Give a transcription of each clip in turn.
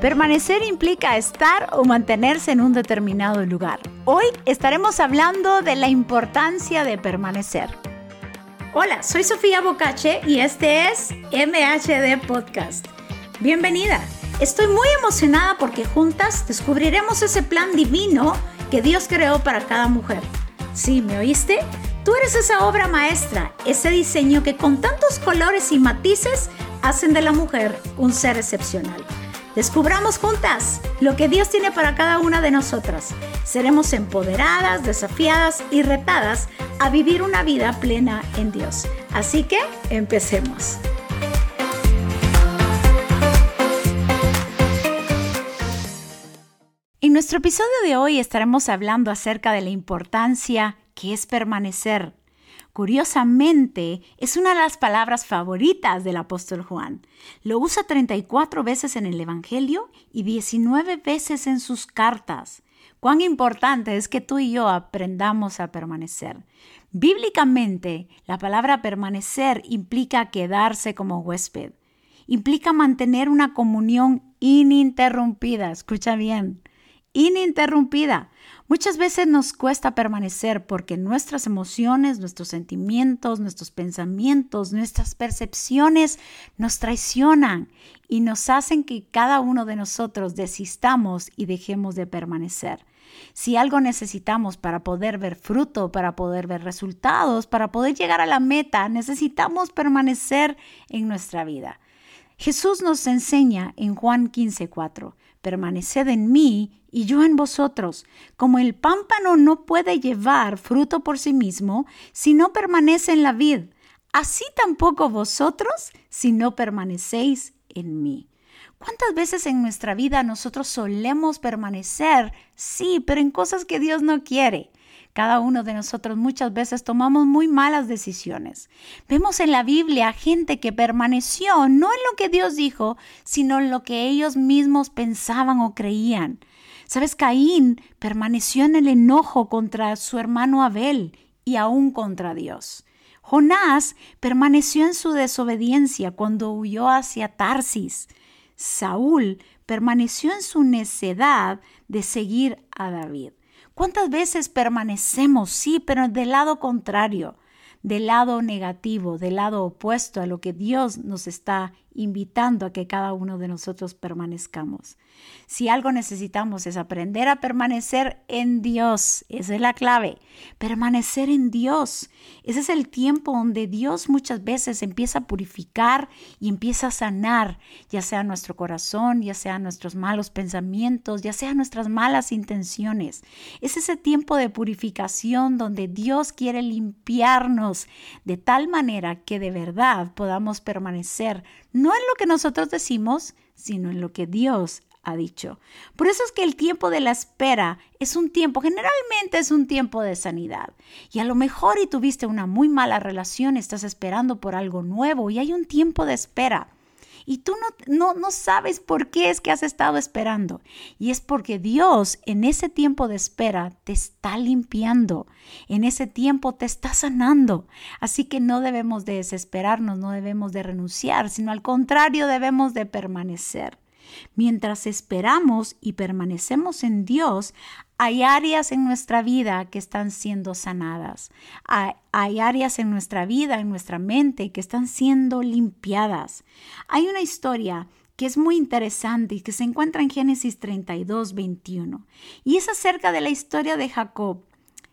Permanecer implica estar o mantenerse en un determinado lugar. Hoy estaremos hablando de la importancia de permanecer. Hola, soy Sofía Bocache y este es MHD Podcast. Bienvenida. Estoy muy emocionada porque juntas descubriremos ese plan divino que Dios creó para cada mujer. ¿Sí, me oíste? Tú eres esa obra maestra, ese diseño que con tantos colores y matices hacen de la mujer un ser excepcional. Descubramos juntas lo que Dios tiene para cada una de nosotras. Seremos empoderadas, desafiadas y retadas a vivir una vida plena en Dios. Así que empecemos. En nuestro episodio de hoy estaremos hablando acerca de la importancia que es permanecer Curiosamente, es una de las palabras favoritas del apóstol Juan. Lo usa 34 veces en el Evangelio y 19 veces en sus cartas. Cuán importante es que tú y yo aprendamos a permanecer. Bíblicamente, la palabra permanecer implica quedarse como huésped. Implica mantener una comunión ininterrumpida. Escucha bien, ininterrumpida Muchas veces nos cuesta permanecer porque nuestras emociones, nuestros sentimientos, nuestros pensamientos, nuestras percepciones nos traicionan y nos hacen que cada uno de nosotros desistamos y dejemos de permanecer. Si algo necesitamos para poder ver fruto, para poder ver resultados, para poder llegar a la meta, necesitamos permanecer en nuestra vida. Jesús nos enseña en Juan 15:4, permaneced en mí y yo en vosotros. Como el pámpano no puede llevar fruto por sí mismo si no permanece en la vid, así tampoco vosotros si no permanecéis en mí. ¿Cuántas veces en nuestra vida nosotros solemos permanecer? Sí, pero en cosas que Dios no quiere. Cada uno de nosotros muchas veces tomamos muy malas decisiones. Vemos en la Biblia gente que permaneció no en lo que Dios dijo, sino en lo que ellos mismos pensaban o creían. Sabes, Caín permaneció en el enojo contra su hermano Abel y aún contra Dios. Jonás permaneció en su desobediencia cuando huyó hacia Tarsis. Saúl permaneció en su necedad de seguir a David. ¿Cuántas veces permanecemos? Sí, pero del lado contrario, del lado negativo, del lado opuesto a lo que Dios nos está invitando a que cada uno de nosotros permanezcamos. Si algo necesitamos es aprender a permanecer en Dios, esa es la clave, permanecer en Dios. Ese es el tiempo donde Dios muchas veces empieza a purificar y empieza a sanar, ya sea nuestro corazón, ya sea nuestros malos pensamientos, ya sea nuestras malas intenciones. Es ese tiempo de purificación donde Dios quiere limpiarnos de tal manera que de verdad podamos permanecer no en lo que nosotros decimos, sino en lo que Dios ha dicho. Por eso es que el tiempo de la espera es un tiempo, generalmente es un tiempo de sanidad. Y a lo mejor y tuviste una muy mala relación, estás esperando por algo nuevo y hay un tiempo de espera y tú no, no, no sabes por qué es que has estado esperando. Y es porque Dios en ese tiempo de espera te está limpiando, en ese tiempo te está sanando. Así que no debemos de desesperarnos, no debemos de renunciar, sino al contrario debemos de permanecer. Mientras esperamos y permanecemos en Dios, hay áreas en nuestra vida que están siendo sanadas. Hay, áreas en nuestra vida, en nuestra mente, que están siendo limpiadas. Hay una historia que es muy interesante y que se encuentra en Génesis 32, 21. Y es acerca de la historia de Jacob.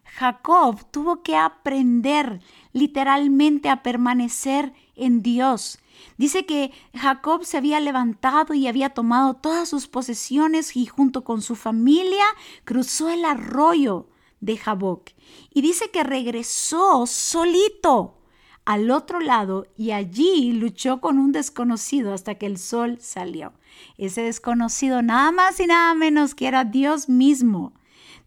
Jacob tuvo que aprender literalmente a permanecer en Dios. Dice que Jacob se había levantado y había tomado todas sus posesiones y junto con su familia cruzó el arroyo de Jaboc. Y dice que regresó solito al otro lado y allí luchó con un desconocido hasta que el sol salió. Ese desconocido nada más y nada menos que era Dios mismo.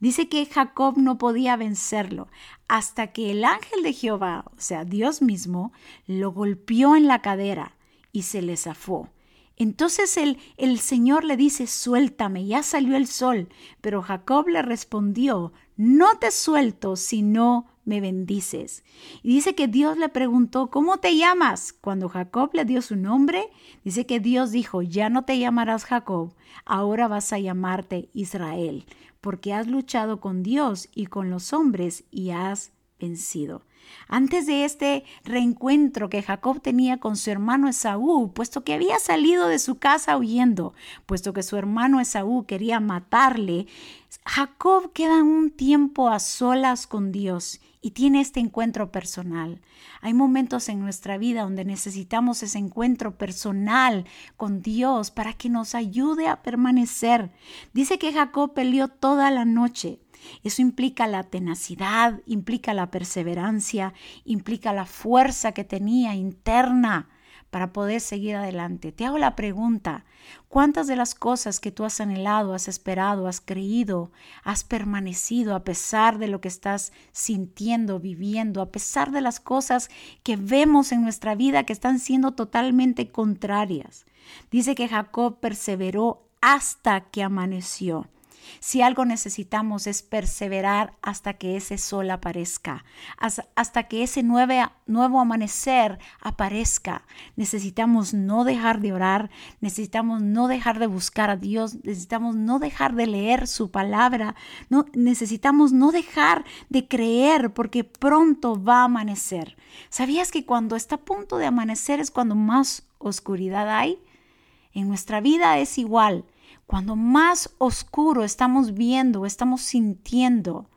Dice que Jacob no podía vencerlo hasta que el ángel de Jehová, o sea, Dios mismo, lo golpeó en la cadera y se le zafó. Entonces el, el Señor le dice, suéltame, ya salió el sol. Pero Jacob le respondió, no te suelto si no me bendices. Y dice que Dios le preguntó, ¿cómo te llamas? Cuando Jacob le dio su nombre, dice que Dios dijo, ya no te llamarás Jacob, ahora vas a llamarte Israel, porque has luchado con Dios y con los hombres y has vencido. Antes de este reencuentro que Jacob tenía con su hermano Esaú, puesto que había salido de su casa huyendo, puesto que su hermano Esaú quería matarle, Jacob queda un tiempo a solas con Dios y tiene este encuentro personal. Hay momentos en nuestra vida donde necesitamos ese encuentro personal con Dios para que nos ayude a permanecer. Dice que Jacob peleó toda la noche. Eso implica la tenacidad, implica la perseverancia, implica la fuerza que tenía interna para poder seguir adelante. Te hago la pregunta, ¿cuántas de las cosas que tú has anhelado, has esperado, has creído, has permanecido a pesar de lo que estás sintiendo, viviendo, a pesar de las cosas que vemos en nuestra vida que están siendo totalmente contrarias? Dice que Jacob perseveró hasta que amaneció. Si algo necesitamos es perseverar hasta que ese sol aparezca, hasta que ese nuevo amanecer aparezca. Necesitamos no dejar de orar, necesitamos no dejar de buscar a Dios, necesitamos no dejar de leer su palabra, no, necesitamos no dejar de creer porque pronto va a amanecer. ¿Sabías que cuando está a punto de amanecer es cuando más oscuridad hay? En nuestra vida es igual. Cuando más oscuro estamos viendo, estamos sintiendo,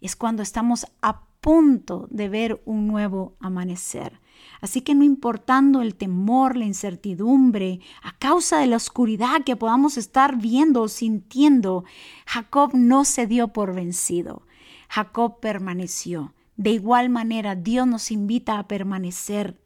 es cuando estamos a punto de ver un nuevo amanecer. Así que no importando el temor, la incertidumbre, a causa de la oscuridad que podamos estar viendo o sintiendo, Jacob no se dio por vencido. Jacob permaneció. De igual manera, Dios nos invita a permanecer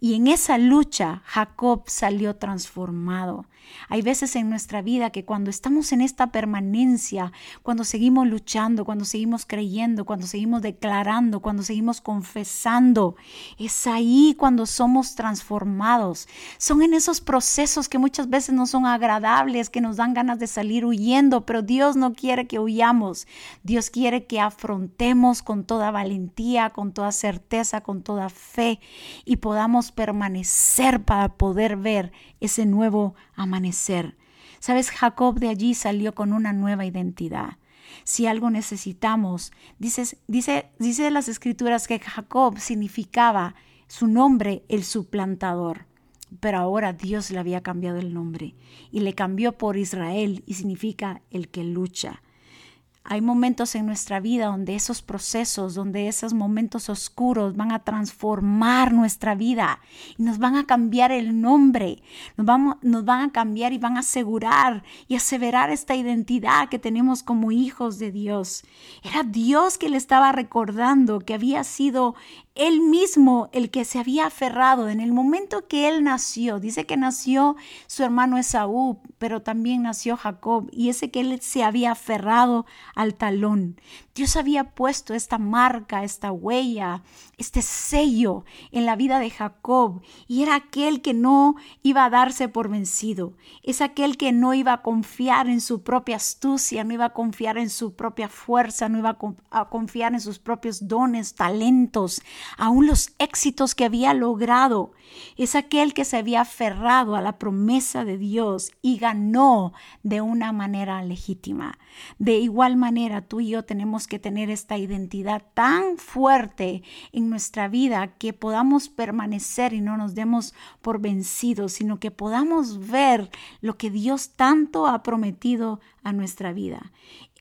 y en esa lucha Jacob salió transformado. Hay veces en nuestra vida que cuando estamos en esta permanencia, cuando seguimos luchando, cuando seguimos creyendo, cuando seguimos declarando, cuando seguimos confesando, es ahí cuando somos transformados. Son en esos procesos que muchas veces no son agradables, que nos dan ganas de salir huyendo, pero Dios no quiere que huyamos. Dios quiere que afrontemos con toda valentía, con toda certeza, con toda fe y podamos permanecer para poder ver ese nuevo amanecer. Sabes, Jacob de allí salió con una nueva identidad. Si algo necesitamos, dice, dice, dice las escrituras que Jacob significaba su nombre el suplantador. Pero ahora Dios le había cambiado el nombre y le cambió por Israel y significa el que lucha. Hay momentos en nuestra vida donde esos procesos, donde esos momentos oscuros van a transformar nuestra vida y nos van a cambiar el nombre, nos, vamos, nos van a cambiar y van a asegurar y aseverar esta identidad que tenemos como hijos de Dios. Era Dios que le estaba recordando que había sido él mismo el que se había aferrado en el momento que él nació. Dice que nació su hermano Esaú, pero también nació Jacob y ese que él se había aferrado al talón. Dios había puesto esta marca, esta huella, este sello en la vida de Jacob y era aquel que no iba a darse por vencido. Es aquel que no iba a confiar en su propia astucia, no iba a confiar en su propia fuerza, no iba a confiar en sus propios dones, talentos aún los éxitos que había logrado. Es aquel que se había aferrado a la promesa de Dios y ganó de una manera legítima. De igual manera, tú y yo tenemos que tener esta identidad tan fuerte en nuestra vida que podamos permanecer y no nos demos por vencidos, sino que podamos ver lo que Dios tanto ha prometido a nuestra vida.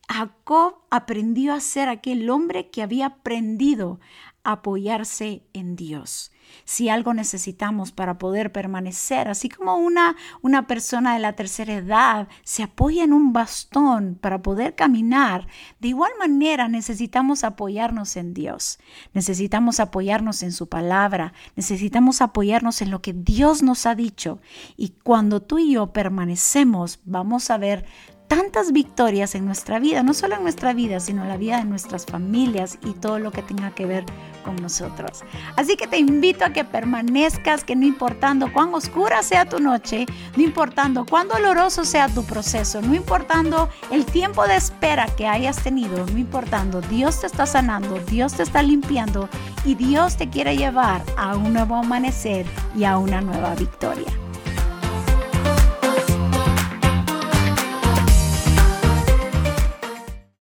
Jacob aprendió a ser aquel hombre que había aprendido apoyarse en Dios. Si algo necesitamos para poder permanecer, así como una, una persona de la tercera edad se apoya en un bastón para poder caminar, de igual manera necesitamos apoyarnos en Dios, necesitamos apoyarnos en su palabra, necesitamos apoyarnos en lo que Dios nos ha dicho. Y cuando tú y yo permanecemos, vamos a ver tantas victorias en nuestra vida, no solo en nuestra vida, sino en la vida de nuestras familias y todo lo que tenga que ver nosotros. Así que te invito a que permanezcas, que no importando cuán oscura sea tu noche, no importando cuán doloroso sea tu proceso, no importando el tiempo de espera que hayas tenido, no importando, Dios te está sanando, Dios te está limpiando y Dios te quiere llevar a un nuevo amanecer y a una nueva victoria.